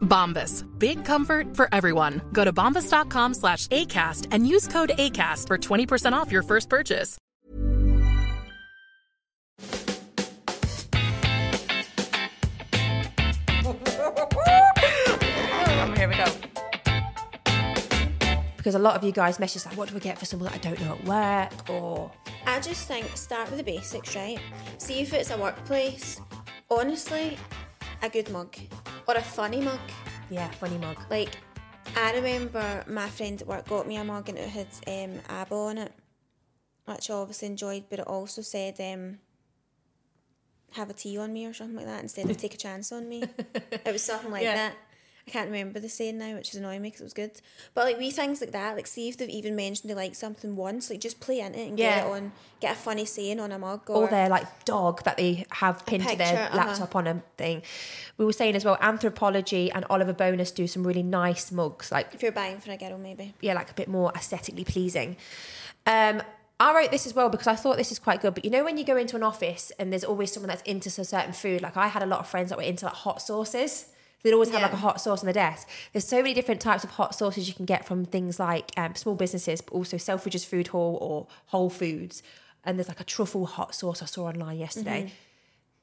Bombas. Big comfort for everyone. Go to bombas.com slash ACAST and use code ACAST for 20% off your first purchase. Here we go. Because a lot of you guys message like, what do I get for someone that I don't know at work? Or I just think start with the basics, right? See if it's a workplace. Honestly, a good mug or a funny mug. yeah, funny mug. Like, I remember my friend at work got me a mug and it had um, ABBA on it, which I obviously enjoyed, but it also said, um, have a tea on me or something like that instead of take a chance on me. It was something like Yeah. that. I can't remember the saying now, which is annoying me because it was good. But like wee things like that, like see if they've even mentioned they like something once, like just play into it and get it on, get a funny saying on a mug or or, their like dog that they have pinned to their picture, uh-huh. laptop on a thing. We were saying as well, Anthropologie and Oliver Bonas do some really nice mugs, like if you're buying for a girl maybe. yeah, like a bit more aesthetically pleasing. Um, I wrote this as well because I thought this is quite good. But you know, when you go into an office and there's always someone that's into a certain food, like I had a lot of friends that were into like hot sauces. They'd always have Yeah. like a hot sauce on the desk. There's so many different types of hot sauces you can get from things like um, small businesses, but also Selfridges Food Hall or Whole Foods. And there's like a truffle hot sauce I saw online yesterday.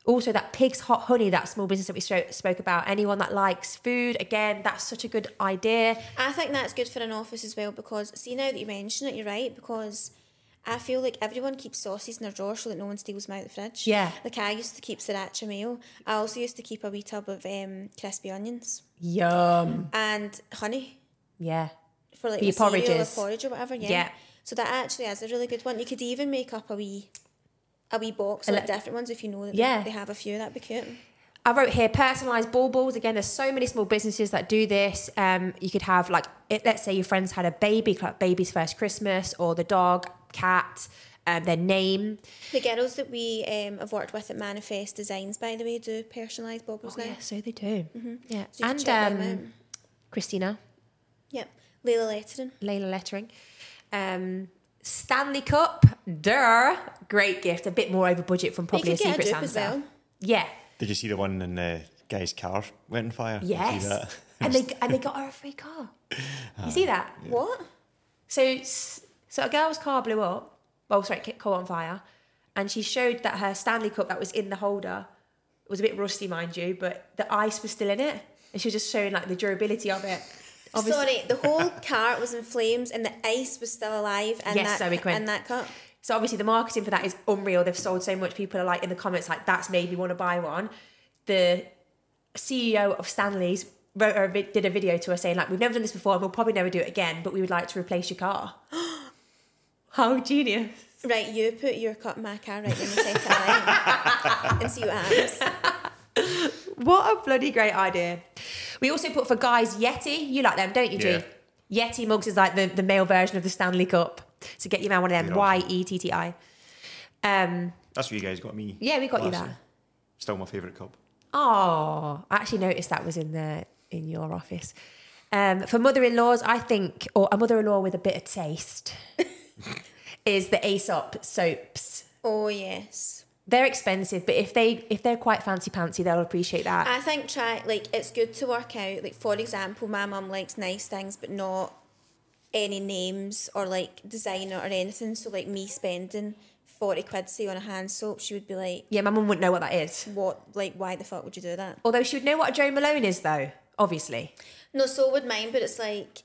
Also, that pig's hot honey, that small business that we spoke about. Anyone that likes food, again, that's such a good idea. I think that's good for an office as well because see now that you mention it, you're right because I feel like everyone keeps sauces in their drawer so that no one steals them out of the fridge. Yeah. Like I used to keep sriracha mayo. I also used to keep a wee tub of um, crispy onions Yum. and honey Yeah. for like For cereal or porridge or whatever. Yeah. Yeah. So that actually is a really good one. You could even make up a wee a wee box of like different ones if you know that Yeah. they, they have a few. That'd be cute. I wrote here personalized baubles. Again, there's so many small businesses that do this. Um, you could have like, it, let's say your friends had a baby, like baby's first Christmas, or the dog, cat, um, their name. The girls that we um, have worked with at Manifest Designs, by the way, do personalised baubles now. Oh, Yeah, so they do. Yeah, So and um. Christina, Yep. Layla Lettering. Layla lettering, um, Stanley Cup, duh, great gift. A bit more over budget from probably you a could get a Secret dupe Santa. as well. Yeah, Did you see the one in the guy's car went on fire? Did you see yes, that? and they and they got her a free car. You see that? What? So, s- so a girl's car blew up. Well, sorry, it caught on fire, and she showed that her Stanley Cup that was in the holder it was a bit rusty, mind you, but the ice was still in it, and she was just showing like the durability of it. Sorry, the whole car was in flames and the ice was still alive in Yes, that Zoe Quinn. in that cup. So obviously the marketing for that is unreal. They've sold so much. People are like in the comments like, "That's made me want to buy one." The CEO of Stanley's wrote a, did a video to us saying like, "We've never done this before, and we'll probably never do it again, but we would like to replace your car." How genius! Right, you put your cup in my car right in the centre it alight and see what happens. What a bloody great idea. We also put for guys Yeti. You like them, don't you, G? Yeah. Yeti mugs is like the, the male version of the Stanley Cup. So get your man one of them. They're Y awesome. E T T I. Um, That's what you guys got me. yeah, we got you last that. year. Still my favourite cup. Oh, I actually noticed that was in the in your office. Um, for mother-in-laws, I think, or a mother-in-law with a bit of taste, is the Aesop soaps. Oh yes. They're expensive, but if they if they're quite fancy pantsy, they'll appreciate that. I think try like it's good to work out. Like for example, my mum likes nice things, but not any names or like designer or anything. So like me spending forty quid say on a hand soap, she would be like, yeah, my mum wouldn't know what that is. "What? Like why the fuck would you do that?" Although she would know what a Jo Malone is, though. Obviously, No, so would mine, but it's like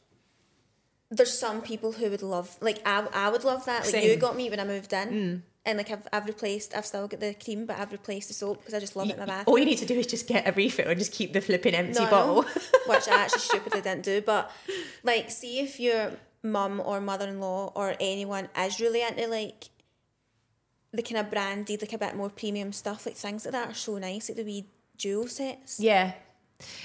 there's some people who would love like I, I would love that. Like you got me when I moved in. Mm. And like I've, I've replaced, I've still got the cream, but I've replaced the soap because I just love it in my bath. all you need to do is just get a refill and just keep the flipping empty No, bottle. which I actually stupidly didn't do. But like, see if your mum or mother in law or anyone is really into like the kind of branded, like a bit more premium stuff, like things like that are so nice, like the wee jewel sets. Yeah.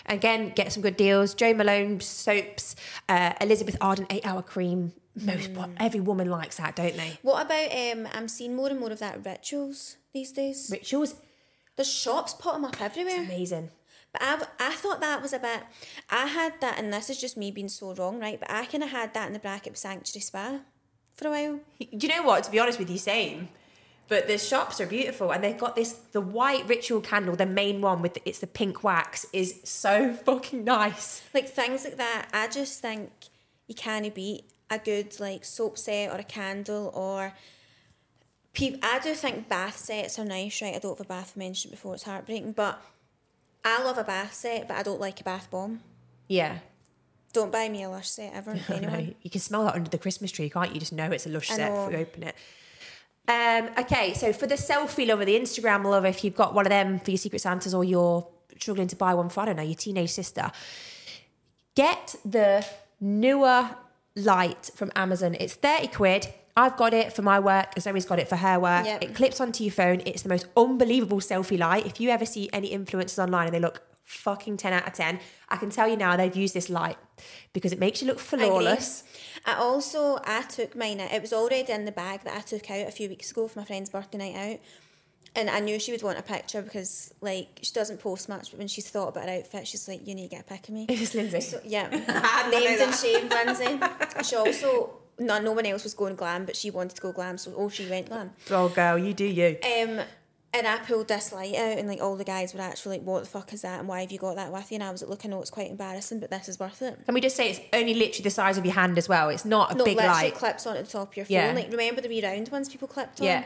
Again, get some good deals. Jo Malone soaps, uh, Elizabeth Arden eight hour cream. Most Mm. every woman likes that, don't they? What about um? I'm seeing more and more of that rituals these days. Rituals, The shops put 'em up everywhere. amazing. But I, I thought that was a bit. I had that, and this is just me being so wrong, right? But I kind of had that in the bracket of Sanctuary Spa for a while. Do you know what? To be honest with you, same. But the shops are beautiful, and they've got this the white ritual candle, the main one with the, it's the pink wax, is so fucking nice. Like things like that, I just think you can't beat a good like soap set or a candle or. Pe- I do think bath sets are nice, right? I don't have a bath mentioned before; it's heartbreaking. But I love a bath set, but I don't like a bath bomb. Yeah. Don't buy me a lush set ever. Know. You can smell that under the Christmas tree, can't you? Just know it's a lush set before you open it. Um, okay, so for the selfie lover, the Instagram lover, if you've got one of them for your Secret Santas or you're struggling to buy one for, I don't know, your teenage sister, get the newer light from Amazon. It's 30 quid. I've got it for my work. Zoe's got it for her work. Yep. It clips onto your phone. It's the most unbelievable selfie light. If you ever see any influencers online and they look fucking 10 out of 10, I can tell you now they've used this light because it makes you look flawless. I also I took mine. out- It was already in the bag that I took out a few weeks ago for my friend's birthday night out, and I knew she would want a picture because like she doesn't post much, but when she's thought about her outfit, she's like, "You need to get a pic of me." It's Lindsay. So yeah, I know named and that. shamed Lindsay. She also no no one else was going glam, but she wanted to go glam, so oh she went glam. Oh, girl, you do you. Um, and I pulled this light out, and like all the guys were actually like, "What the fuck is that? And why have you got that with you?" And I was like, "Look, I know it's quite embarrassing, but this is worth it." Can we just say it's only literally the size of your hand as well? It's not a No, big literally light. clips onto the top of your phone. Yeah. Like remember the wee round ones people clipped on? Yeah.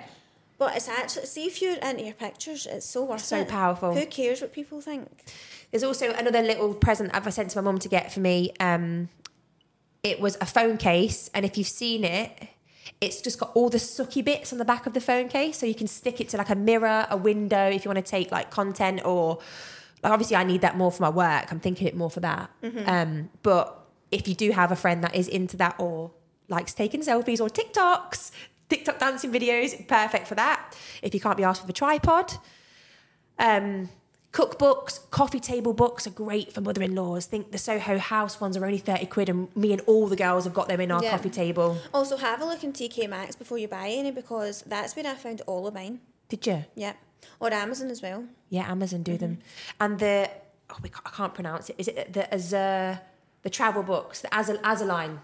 But it's actually see if you're into your pictures, it's so worth so it. powerful. Who cares what people think? There's also another little present I've sent to my mum to get for me. Um, it was a phone case, and if you've seen it, it's just got all the sucky bits on the back of the phone case, so you can stick it to like a mirror, a window, if you want to take like content or. Like obviously, I need that more for my work. I'm thinking it more for that. Um, but if you do have a friend that is into that or likes taking selfies or TikToks, TikTok dancing videos, perfect for that. If you can't be asked with a tripod, um, cookbooks, coffee table books are great for mother-in-laws. think the Soho House ones are only 30 quid and me and all the girls have got them in our Yeah. coffee table. Also, have a look in TK Maxx before you buy any because that's where I found all of mine. Did you? Yeah, or Amazon as well. Yeah, Amazon do them. Mm-hmm. And the, oh, we I can't pronounce it. Is it the Azur, the travel books, the Azul, Azuline?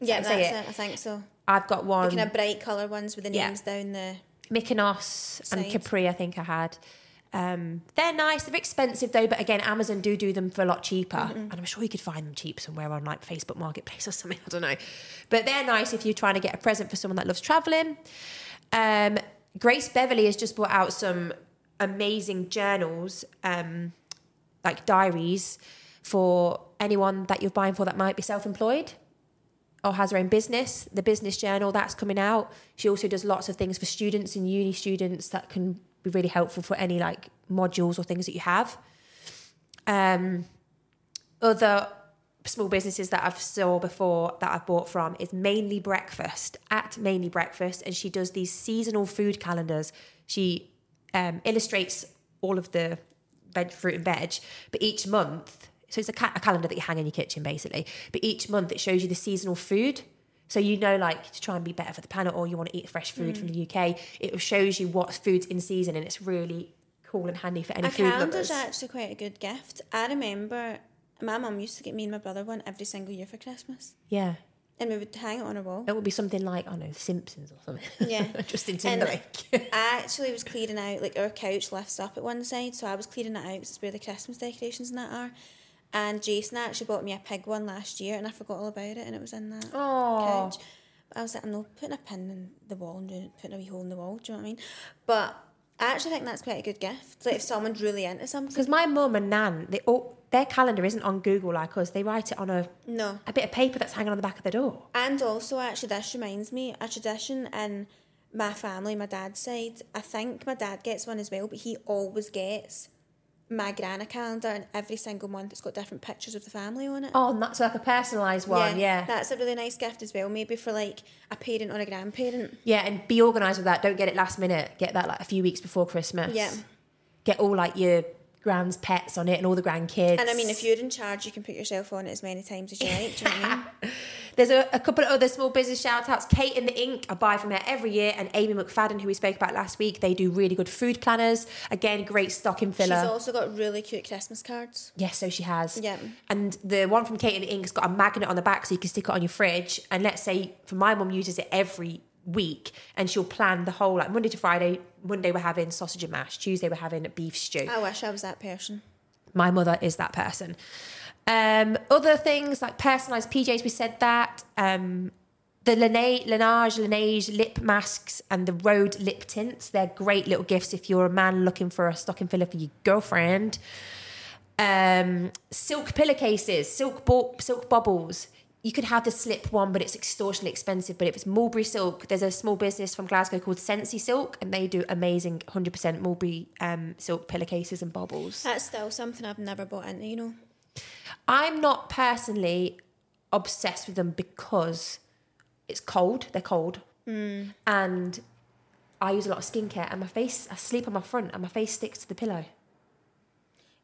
Yeah, I that's it. it? I think so. I've got The one. kind of bright colour ones with the Yeah. names down the. Mykonos and Side. Capri, I think I had. Um, they're nice. They're expensive though, but again, Amazon do do them for a lot cheaper, and I'm sure you could find them cheap somewhere on like Facebook Marketplace or something. I don't know, but they're nice if you're trying to get a present for someone that loves traveling. Um, Grace Beverley has just brought out some amazing journals, um, like diaries, for anyone that you're buying for that might be self-employed or has her own business. The business journal that's coming out. She also does lots of things for students and uni students that can be really helpful for any like modules or things that you have. Um, other small businesses that I've saw before that I've bought from is mainly breakfast at mainly breakfast, and she does these seasonal food calendars. She um, illustrates all of the veg, fruit and veg, but each month, so it's a, ca- a calendar that you hang in your kitchen basically. But each month it shows you the seasonal food. So you know, like to try and be better for the planet, or you want to eat fresh food from the mm. UK. It shows you what food's in season, and it's really cool and handy for any A food calendar's lovers. actually quite a good gift. I remember my mum used to get me and my brother one every single year for Christmas. Yeah, and we would hang it on a wall. It would be something like I don't know, The Simpsons or something. Yeah. Justin And Timberlake. I actually was clearing out, like our couch lifts up at one side, so I was clearing it out 'cause it's where the Christmas decorations and that are. And Jason actually bought me a pig one last year, and I forgot all about it, and it was in that Aw. couch. But I was like, I'm not putting a pin in the wall and doing, putting a wee hole in the wall. Do you know what I mean? But I actually think that's quite a good gift. Like if someone's really into something. Because my mum and nan, they all, their calendar isn't on Google like us. They write it on a No. a bit of paper that's hanging on the back of the door. And also, actually, this reminds me a tradition in my family, my dad's side. I think my dad gets one as well, but he always gets my granny calendar, and every single month it's got different pictures of the family on it. Oh, and that's like a personalised one. Yeah. That's a really nice gift as well, maybe for like a parent or a grandparent. Yeah, and be organised with that. Don't get it last minute. Get that like a few weeks before Christmas. Yeah. Get all like your grand's pets on it and all the grandkids. And I mean, if you're in charge, you can put yourself on it as many times as you like. Do you know what I mean? There's a, a couple of other small business shout outs. Kate in the Ink, I buy from her every year, and Amy McFadden, who we spoke about last week. They do really good food planners. Again, great stocking filler. She's also got really cute Christmas cards. Yes, so she has. Yeah. And the one from Kate and the Ink's got a magnet on the back so you can stick it on your fridge. And let's say, for my mum uses it every week and she'll plan the whole, like Monday to Friday. Monday we're having sausage and mash. Tuesday we're having beef stew. I wish I was that person. My mother is that person. Um, other things like personalised PJs, we said that. Um, the Laneige, Laneige, Laneige lip masks and the Rhode lip tints. They're great little gifts if you're a man looking for a stocking filler for your girlfriend. Um, silk pillowcases, silk bo- silk bubbles. You could have the slip one, but it's extortionately expensive. But if it's Mulberry silk, there's a small business from Glasgow called Sensi Silk, and they do amazing 100% Mulberry um, silk pillowcases and bubbles. That's still something I've never bought into, you know. I'm not personally obsessed with them because it's cold. They're cold, hmm. and I use a lot of skincare. And my face, I sleep on my front, and my face sticks to the pillow.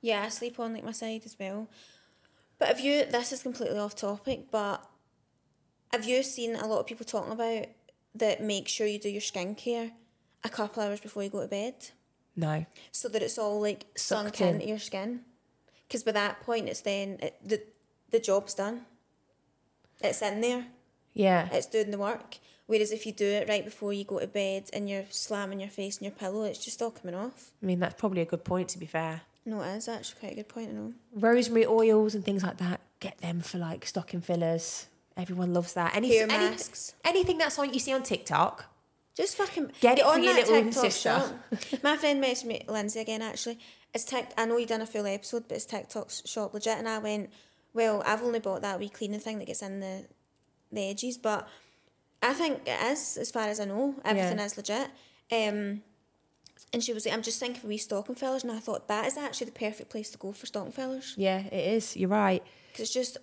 Yeah, I sleep on like my side as well. But have you? This is completely off topic, but have you seen a lot of people talking about that? Make sure you do your skincare a couple hours before you go to bed, No, so that it's all like sunk in. into your skin. Because by that point, it's then it, the the job's done. It's in there. yeah, It's doing the work. Whereas if you do it right before you go to bed and you're slamming your face in your pillow, it's just all coming off. I mean that's probably a good point to be fair. No, it is actually quite a good point. I know. Rosemary oils and things like that. Get them for like stocking fillers. Everyone loves that. Any, Hair any- masks. anything that's on you see on TikTok. Just fucking Get it on your that little TikTok sister. shop. My friend messaged me, Lindsay again actually. It's tic- I know you done a full episode, but it's TikTok shop legit. And I went, well, I've only bought that wee cleaning thing that gets in the the edges, but I think it is as far as I know. Everything Yeah. is legit. Um, and she was like, I'm just thinking of wee stocking fillers, and I thought that is actually the perfect place to go for stocking fillers Yeah, it is. You're right. because it's just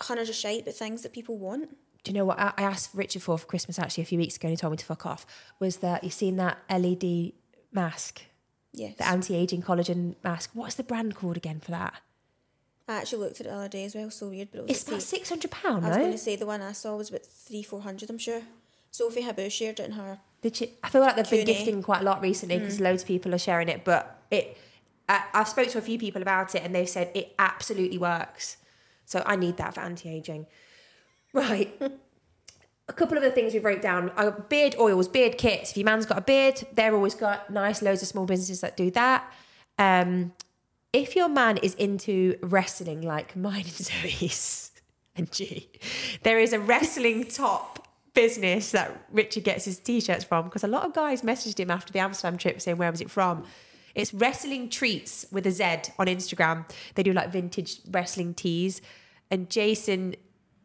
hundreds of shite, but things that people want. Do you know what I I asked Richard for for Christmas actually a few weeks ago and he told me to fuck off? Was that you've seen that LED mask? Yes. The anti aging collagen mask. What's the brand called again for that? I actually looked at it the other day as well. So weird, but it was It's about six hundred I was no? to say the one I saw was about three, four hundred. I'm sure. Sophie Habboo shared it in her. Did you, I feel like they've been Q&A. gifting quite a lot recently because mm. loads of people are sharing it. But it, I, I've spoke to a few people about it and they've said it absolutely works. So I need that for anti aging. Right. a couple of the things we wrote down are beard oils, beard kits. If your man's got a beard, they're always got nice loads of small businesses that do that. Um, if your man is into wrestling like mine and Zoe's and G, there is a wrestling top business that Richard gets his t-shirts from because a lot of guys messaged him after the Amsterdam trip saying where was it from. It's wrestling treats with a Z on Instagram. They do like vintage wrestling tees, and Jason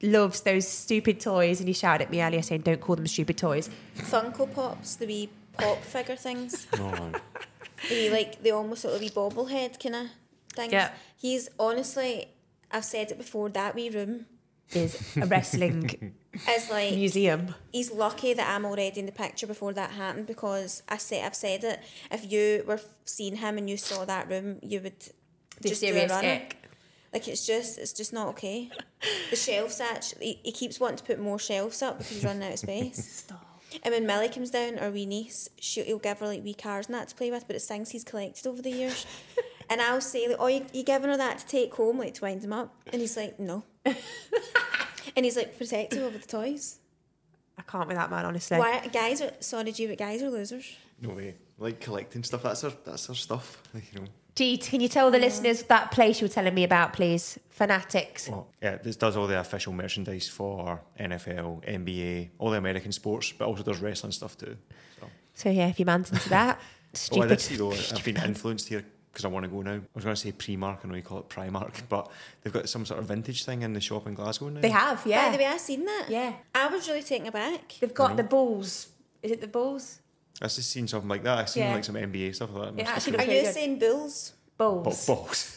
loves those stupid toys. And he shouted at me earlier saying, "Don't call them stupid toys." Funko Pops, the wee pop figure things. Oh, The like the almost sort of wee bobblehead kind of things. Yeah. He's honestly, I've said it before. That wee room Is a wrestling is like museum. he's lucky that I'm already in the picture before that happened because I say I've said it. If you were seeing him and you saw that room, you would The just do a serious runner. ick. Like it's just, it's just not okay. The shelves actually, he keeps wanting to put more shelves up because he's running out of space. Stop. And when Millie comes down, our wee niece, she, he'll give her like wee cars and that to play with, but it's things he's collected over the years. and I'll say, like, oh, you, you giving her that to take home, like to wind him up? And he's like, no. And he's like protective over the toys. I can't with that man, honestly. Why guys are sorry, do you but guys are losers. No way. Like collecting stuff. That's our that's our stuff. Like, you know. Gee, can you tell the listeners that place you were telling me about, please? Fanatics. Well, yeah, this does all the official merchandise for NFL, NBA, all the American sports, but also does wrestling stuff too. So. So yeah, if your man's into that, Oh, I stupid. did see though. I've been influenced here because I want to go now. I was going to say Primark, I know you call it Primark, but they've got some sort of vintage thing in the shop in Glasgow now. They have, yeah. By the way, I've seen that. Yeah. I was really taken aback. They've got the balls. Is it the balls? I've just seen something like that. I've seen Yeah. like some NBA stuff like that. It Must actually be Are looks cool. you good. saying bulls? Balls. Bo- balls.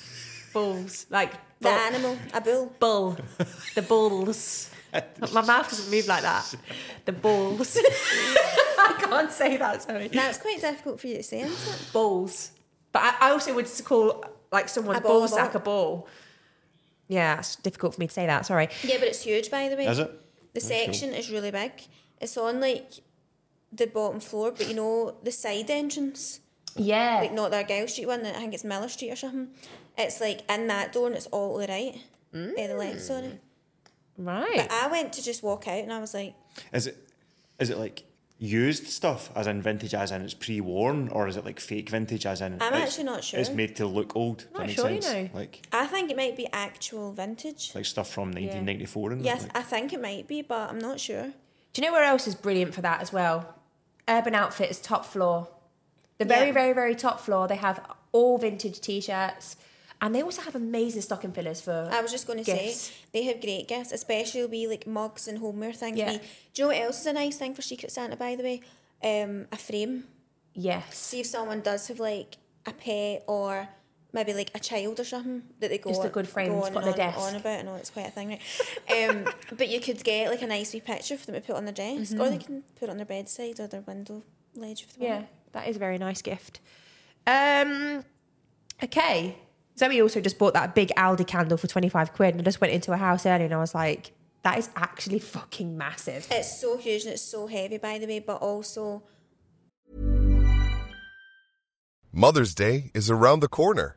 Balls. Like The bull. animal, a bull. bull. The balls. My mouth doesn't move like that. The balls. I can't say that, sorry. That's quite difficult for you to say, isn't it? Balls. But I, I also would call like someone's A ball, ball a sack ball. a ball. Yeah, it's difficult for me to say that, sorry. Yeah, but it's huge, by the way. Is it? The That's cool. section is really big. It's on like the bottom floor, but you know the side entrance, Yeah. like not the Argyle Street one. I think it's Miller Street or something. It's like in that door, and it's all to the right, eh, the left, sorry. right. But I went to just walk out, and I was like, Is it? Is it like used stuff, as in vintage, as in it's pre-worn, or is it like fake vintage, as in I'm it's- actually not sure. It's made to look old. Does Not that make sure, you know. Like I think it might be actual vintage. like stuff from 1994 and Yes, like, I think it might be, but I'm not sure. Do you know where else is brilliant for that as well? Urban Outfitters top floor. The very, Yeah. very, very top floor, they have all vintage t-shirts. And they also have amazing stocking fillers for I was just going to say they have great gifts, especially we like mugs and homeware things. Yeah. Do you know what else is a nice thing for Secret Santa? By the way, um, a frame. Yes. See if someone does have like a pet or maybe like a child or something that they go Just a good frame go to on put and on their on, desk. on about. I know it's quite a thing, right? Um, but you could get like a nice wee picture for them to put on their desk, or they can put it on their bedside or their window ledge if they Yeah, want. that is a very nice gift. Um, okay. Zoe also just bought that big Aldi candle for 25 quid and I just went into a house earlier and I was like, that is actually fucking massive. It's so huge and it's so heavy, by the way, but also Mother's Day is around the corner.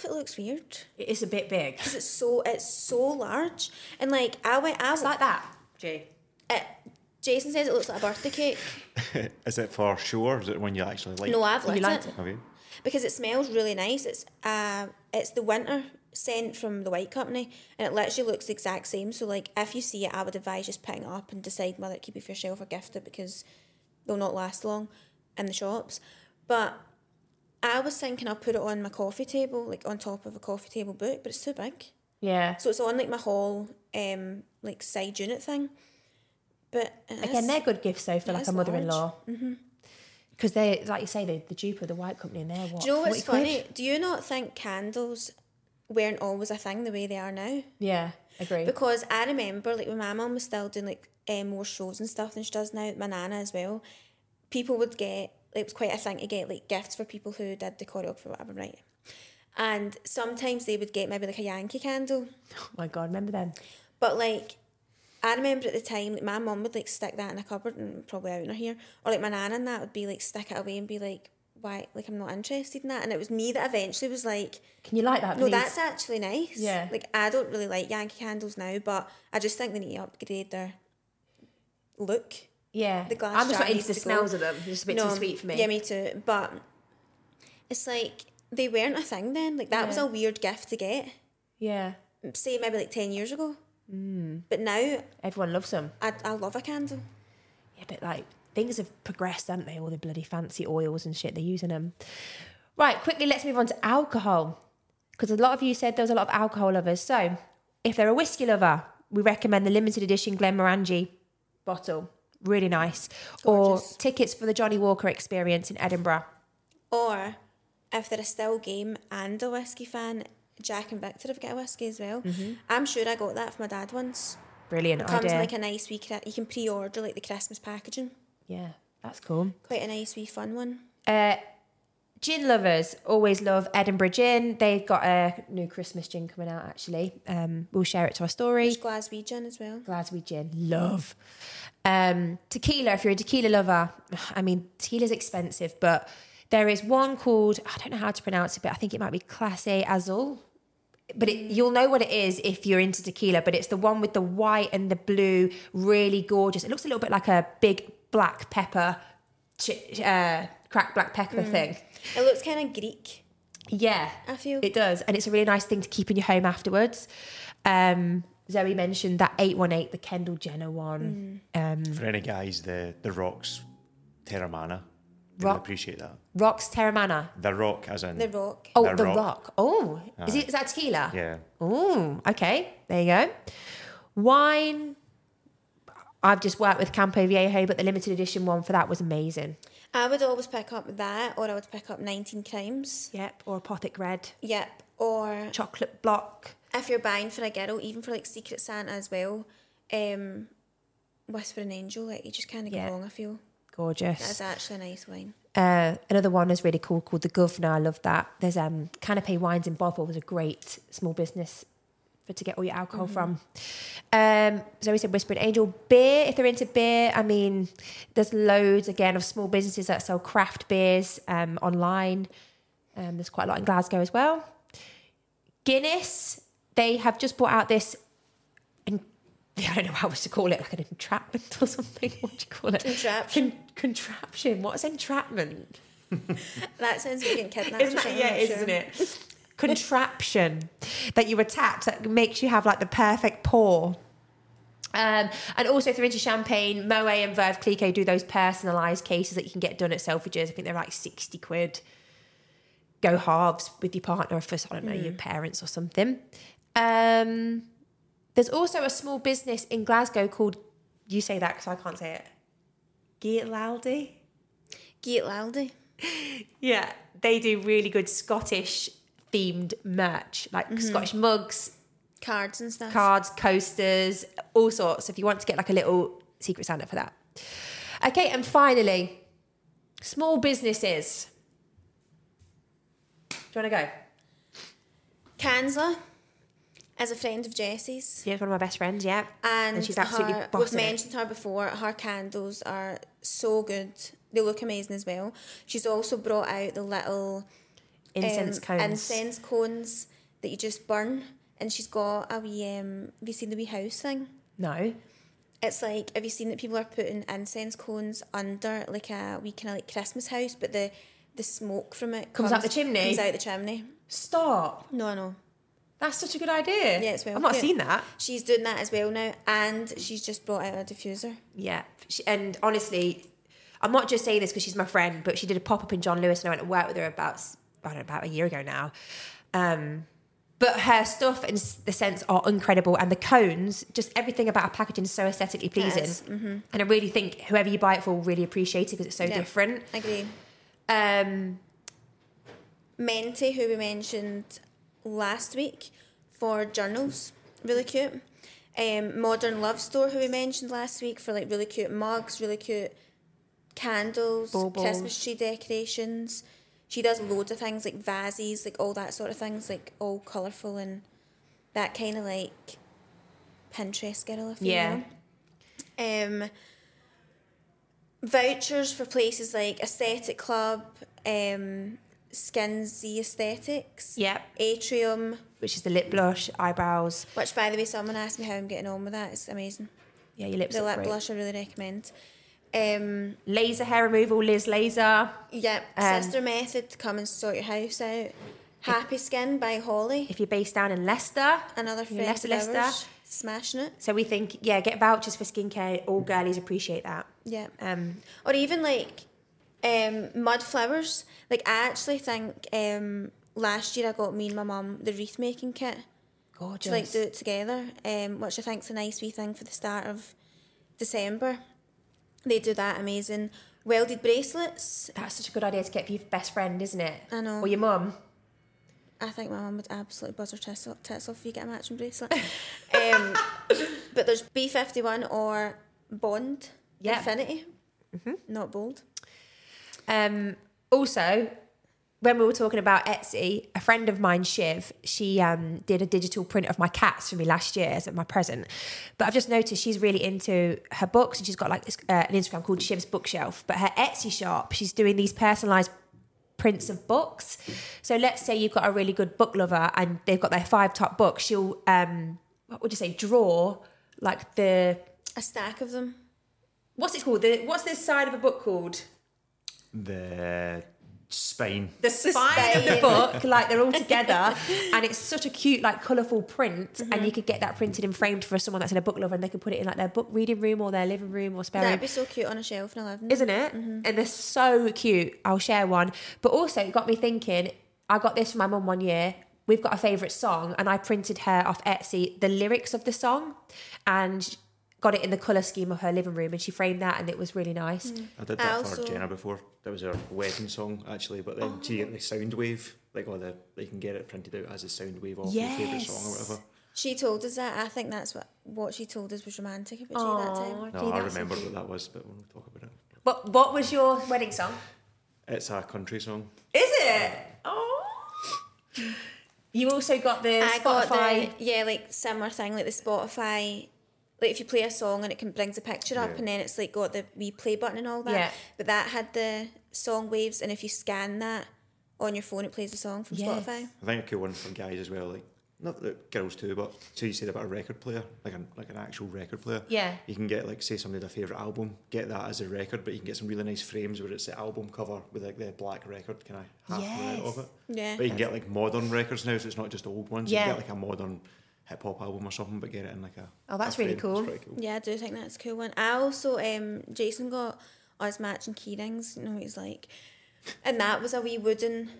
If it looks weird It is a bit big. because it's so it's so large and like I went I It's like that, Jay. It, Jason says it looks like a birthday cake. is it for sure? is it when you actually like? No, I've lit You liked it. it? Have you? because it smells really nice. It's uh, it's the winter scent from the White Company, and it literally looks the exact same. So like, if you see it, I would advise just picking it up and decide whether to keep it for yourself or gift it because they'll not last long in the shops. But I was thinking I'll put it on my coffee table, like on top of a coffee table book, but it's too big. Yeah. So it's on like my hall, um, like side unit thing. But Again, is- they're good gifts though for like a mother-in-law. large. Because they, like you say, the dupe of the white company and they're what? Do you know what's 40 quid? Do you not think candles weren't always a thing the way they are now? Yeah, agree. Because I remember, like, when my mum was still doing like um, more shows and stuff than she does now, my nana as well. People would get it was quite a thing to get like gifts for people who did the choreography or whatever, right? And sometimes they would get maybe like a Yankee candle, oh my god, remember them? but like. I remember at the time, like, my mum would like stick that in a cupboard and probably out in her here, or like my nan and that would be like stick it away and be like, "Why? Like I'm not interested in that." And it was me that eventually was like, Can you like that? No, that's actually nice. Yeah. Like I don't really like Yankee candles now, but I just think they need to upgrade their look. Yeah. The glass I'm just not into the to go. smells of them. They're just a bit too No, sweet for me. Yeah, me too. But it's like they weren't a thing then. Like that was a weird gift to get. Yeah. Say maybe like ten years ago. Hmm. But now Everyone loves them. I, I love a candle. Yeah, but like things have progressed, haven't they? All the bloody fancy oils and shit they're using them. Right, quickly, let's move on to alcohol because a lot of you said there was a lot of alcohol lovers. So, if they're a whiskey lover, we recommend the limited edition Glenmorangie bottle. Really nice. Gorgeous. Or tickets for the Johnnie Walker experience in Edinburgh. Or if they're a still game and a whiskey fan, Jack and Victor have got a whiskey as well. I'm sure I got that for my dad once. Brilliant It comes idea. like a nice wee. You can pre-order like the Christmas packaging. yeah, that's cool. Quite a nice wee fun one. Uh, gin lovers always love Edinburgh Gin. They've got a new Christmas gin coming out. Actually, um, we'll share it to our story. There's Glaswegian as well. Glaswegian gin, love. Um, tequila, if you're a tequila lover, I mean, tequila's expensive, but there is one called, I don't know how to pronounce it, but I think it might be Clase Azul. But it, you'll know what it is if you're into tequila, but it's the one with the white and the blue, really gorgeous. It looks a little bit like a big black pepper, uh, cracked black pepper thing. It looks kind of Greek. Yeah, I feel. it does, and it's a really nice thing to keep in your home afterwards. Um, Zoe mentioned that eight one eight, the Kendall Jenner one. Um, For any guys, the the rocks, Teremana. They Rock- would appreciate that. Rocks Teremana. The rock, as in The Rock. Oh, The the, Rock. rock. Oh, is it is that tequila? yeah. Oh, okay. There you go. Wine. I've just worked with Campo Viejo, but the limited edition one for that was amazing. I would always pick up that, or I would pick up 19 Crimes. Yep. Or Apothic Red. Yep. Or Chocolate Block. if you're buying for a girl, even for like Secret Santa as well, um, Whispering Angel, like you just kind of Yeah. get along. I feel Gorgeous. that's actually a nice wine. Uh, another one is really cool called the Governor. I love that. There's um Canopy Wines in Bothwell was a great small business for to get all your alcohol from. Um, Zoe said Whispering Angel beer. If they're into beer, I mean, there's loads again of small businesses that sell craft beers um, online. Um, there's quite a lot in Glasgow as well. Guinness. They have just brought out this. I don't know how to call it, like an entrapment or something. What do you call it? Contraption. Con- contraption. What's entrapment? That sounds like kidnapped. Isn't that, yeah, I'm it is, sure. isn't it? Contraption that you attach that makes you have like the perfect pour. Um, and also, if you're into champagne, Moët and Veuve Clicquot do those personalised cases that you can get done at Selfridges. I think they're like 60 quid. Go halves with your partner for, I don't know, your parents or something. Um, there's also a small business in Glasgow called, you say that because I can't say it, Geertlaldi. Geet Laldy. Yeah, they do really good Scottish themed merch, like mm-hmm. Scottish mugs, Cards and stuff. cards, coasters, all sorts. If you want to get like a little secret Santa for that. Okay, and finally, small businesses. Do you want to go? Kansla as a friend of Jessie's. Yeah, one of my best friends. Yeah, And, she's absolutely her, we've bossing it. mentioned her before. Her candles are so good. They look amazing as well. She's also brought out the little incense um, cones. incense cones that you just burn. And she's got a wee. Um, have you seen the wee house thing? No, It's like have you seen that people are putting incense cones under like a wee kind of like Christmas house, but the the smoke from it Comes out the chimney? Comes out the chimney. stop. No, no. That's such a good idea. Yeah, it's well I've not cute. seen that. She's doing that as well now, and she's just brought out a diffuser. Yeah, she, and honestly, I'm not just saying this because she's my friend, but she did a pop up in John Lewis, and I went to work with her about I don't know about a year ago now. Um, but her stuff and the scents are incredible, and the cones, just everything about her packaging is so aesthetically pleasing. is, And I really think whoever you buy it for will really appreciate it because it's so Yeah. different. I agree. Um, Menti, who we mentioned last week for journals, really cute. Um, Modern Love Store, who we mentioned last week for like really cute mugs, really cute candles, Baubles. Christmas tree decorations. She does loads of things like vases, like all that sort of things, like all colourful and that kind of like Pinterest girl, if you Yeah. know. Um, vouchers for places like Aesthetic Club, um, Skinsy Aesthetics, Yep. Atrium, which is the lip blush, eyebrows. which by the way, someone asked me how I'm getting on with that. It's amazing. Yeah, your lips The lip great. blush I really recommend. Um, Laser hair removal, Liz Laser. yeah, Um, Sister Method to come and sort your house out. Happy Skin by Holly, If you're based down in Leicester, another friend Leicester, Leicester. smashing it. So we think, yeah, get vouchers for skincare. All girlies appreciate that. Yeah. Um, Or even like um, mud flowers. Like I actually think um, last year I got me and my mum the wreath making kit gorgeous. to like do it together, um, which I think's a nice wee thing for the start of December. They do that amazing welded bracelets. That's such a good idea to get for your best friend, isn't it? I know. Or your mum. I think my mum would absolutely buzz her tits off, tits off if you get a matching bracelet. um, but there's B51 or Bond Yeah. Infinity, not bold. Um, also, when we were talking about Etsy, a friend of mine, Shiv, she um, did a digital print of my cats for me last year as my present. But I've just noticed she's really into her books and she's got like this, uh, an Instagram called Shiv's Bookshelf. But her Etsy shop, she's doing these personalized prints of books. So let's say you've got a really good book lover and they've got their five top books. She'll, um, what would you say, draw like the A stack of them. what's it called? The what's this side of a book called? The spine. the spine of the book, like they're all together, and it's such a cute, like colourful print. Mm-hmm. And you could get that printed and framed for someone that's in a book lover, and they could put it in like their book reading room or their living room or spare That'd room. be so cute on a shelf in a living. Isn't it? And they're so cute. I'll share one. But also, it got me thinking. I got this from my mum one year. We've got a favourite song, and I printed her off Etsy the lyrics of the song, and got it in the colour scheme of her living room, and she framed that, and it was really nice. Mm. I did I that also- for Jenna before. That was her wedding song actually, but then she oh. get the sound wave, like all the you can get it printed out as a sound wave of your favourite song or whatever. She told us that. I think that's what what she told us was romantic about you that time. No, I remember what that was, but we'll talk about it. What What was your wedding song? It's a country song. Is it? Oh. You also got the I Spotify. got the yeah, like similar thing, like the Spotify. Like if you play a song and it can brings a picture up, and then it's like got the replay button and all that. Yeah. But that had the song waves, and if you scan that on your phone, it plays the song from Yes. Spotify. I think a cool one for guys as well, like not that girls too, but so you said about a record player, like an like an actual record player. Yeah. You can get like say somebody had a favourite album, get that as a record, but you can get some really nice frames where it's the album cover with like the black record kind of half the out of it. Yeah. But you can get like modern records now, so it's not just old ones. Yeah. You can get like a modern hip hop album or something, but get it in like a Oh, that's a really cool. pretty cool. Yeah, I do think that's a cool one. I also um Jason got us matching key rings, you know he's like. And that was a wee wooden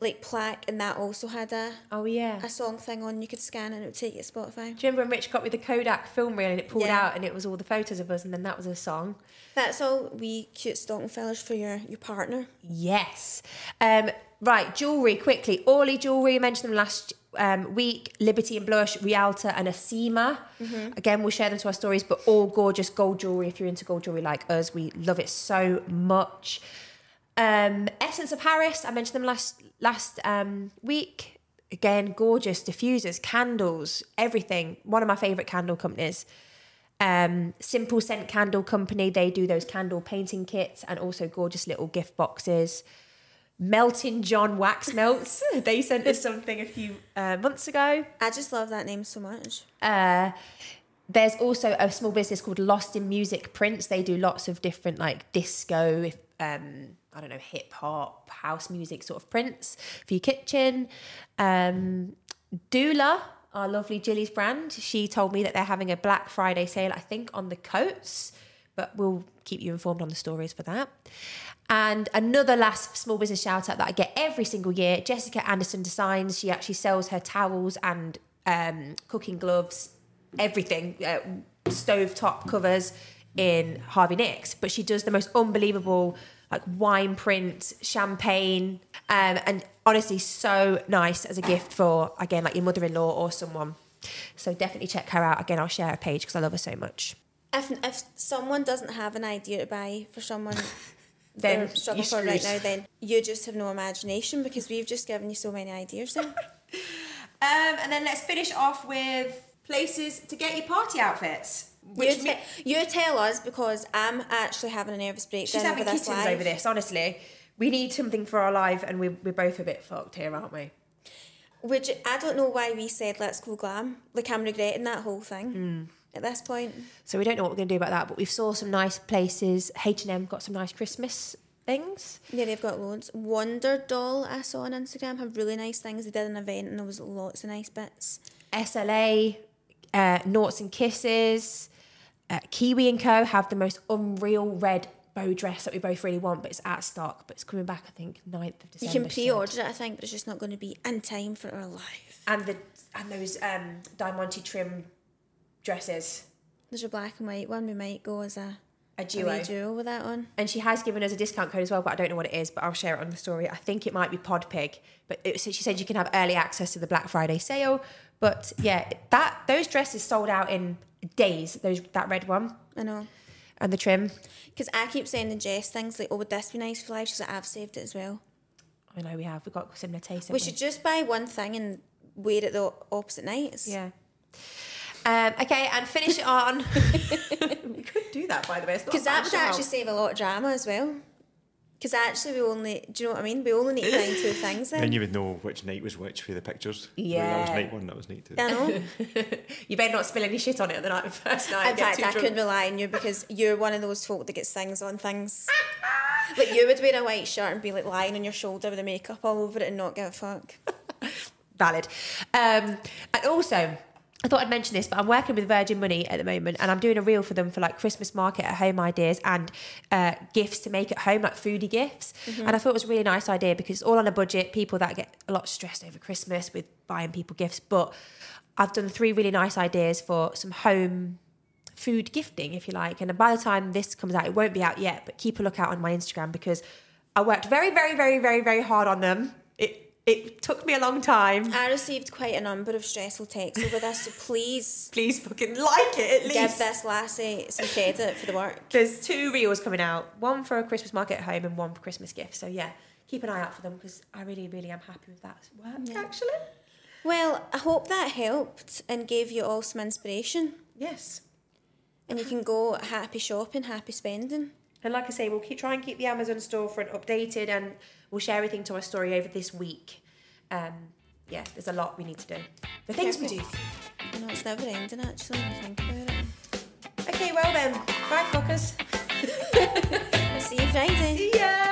like plaque and that also had a Oh yeah. a song thing on you could scan and it would take you to Spotify. Do you remember when Rich got me the Kodak film reel and it pulled Yeah. out and it was all the photos of us and then that was a song? That's all wee cute stocking fillers for your, your partner. Yes. Um, right, jewellery quickly. Orly jewellery, I mentioned them last um, week. Liberty and Blush, Rialta and Asima. Again, we'll share them to our stories, but all gorgeous gold jewellery if you're into gold jewellery like us. We love it so much. Um, Essence of Paris, I mentioned them last last um, week. Again, gorgeous diffusers, candles, everything. One of my favourite candle companies. Um, Simple Scent Candle Company, they do those candle painting kits and also gorgeous little gift boxes. Melting John Wax Melts, they sent us something a few uh, months ago. I just love that name so much. Uh, there's also a small business called Lost in Music Prints. They do lots of different like disco, if um, I don't know, hip hop, house music sort of prints for your kitchen. Um, Dula, our lovely Jilly's brand, she told me that they're having a Black Friday sale, I think, on the coats, but we'll keep you informed on the stories for that. And another last small business shout out that I get every single year Jessica Anderson Designs. She actually sells her towels and um, cooking gloves, everything, uh, stove top covers in Harvey Nicks. But she does the most unbelievable, like wine print, champagne, um, and honestly, so nice as a gift for, again, like your mother in law or someone. So definitely check her out. Again, I'll share her page because I love her so much. If if someone doesn't have an idea to buy for someone Then they're struggling for right now, then you just have no imagination because we've just given you so many ideas then. Um, and then let's finish off with places to get your party outfits. you, Which te- you tell us because I'm actually having a nervous breakdown she's having over this kittens live. over this, honestly. We need something for our live, and we're, we're both a bit fucked here, aren't we? Which I don't know why we said let's go glam. Like I'm regretting that whole thing Hmm. At this point. So we don't know what we're going to do about that, but we've saw some nice places. H&M got some nice Christmas things. Yeah, they've got loads. Wonder Doll I saw on Instagram have really nice things. They did an event and there was lots of nice bits. SLA Uh, Noughts and Kisses, uh, Kiwi and Co. have the most unreal red bow dress that we both really want, but it's at stock. But it's coming back, I think, 9th of December. You can pre-order it, I think, but it's just not going to be in time for our live. And the and those um, diamante trim dresses, There's a black and white one. We might go as a a a duo. wee duo with that one. And she has given us a discount code as well, but I don't know what it is. But I'll share it on the story. I think it might be Podpig, but it, so she said you can have early access to the Black Friday sale. But yeah, that those dresses sold out in days. Those that red one I know. and the trim. Because I keep sending Jess things like, oh, would this be nice for life?" She's like, I've saved it as well. I know we have. We've got similar taste. We should just buy one thing and wear it the opposite nights. Yeah. Um, okay, and finish it on. we could do that, by the way. It's not a Because that bad would actually save a lot of drama as well. Because actually, we only, do you know what I mean? We only need to buy two things then. Then you would know which night was which for the pictures. Like, that was Yeah. night one, that was night two. I know. you better not spill any shit on it on the night first night. In fact, too I drunk. couldn't rely on you because you're one of those folk that gets things on things. like you would wear a white shirt and be like lying on your shoulder with the makeup all over it and not give a fuck. valid. Um, and also, I thought I'd mention this, but I'm working with Virgin Money at the moment, and I'm doing a reel for them for like Christmas market at home ideas and uh, gifts to make at home, like foodie gifts. And I thought it was a really nice idea because it's all on a budget. People that get a lot stressed over Christmas with buying people gifts, but I've done three really nice ideas for some home food gifting, if you like. And by the time this comes out, it won't be out yet, but keep a lookout on my Instagram because I worked very, very, very, very, very hard on them. It it took me a long time. I received quite a number of stressful texts over this, so please Please fucking like it at give least. this lassie some credit for the work. There's two reels coming out, one for a Christmas market at home and one for Christmas gifts. So yeah, keep an eye out for them because I really, really am happy with that work actually. Well, I hope that helped and gave you all some inspiration. Yes. And you can go happy shopping, happy spending. And like I say, we'll keep try and keep the Amazon storefront updated and we'll share everything to our story over this week. Um, yeah, there's a lot we need to do. The things we do. I know it's never ending actually when you think about it. Okay, well then, bye fuckers. I'll see you Friday. See ya.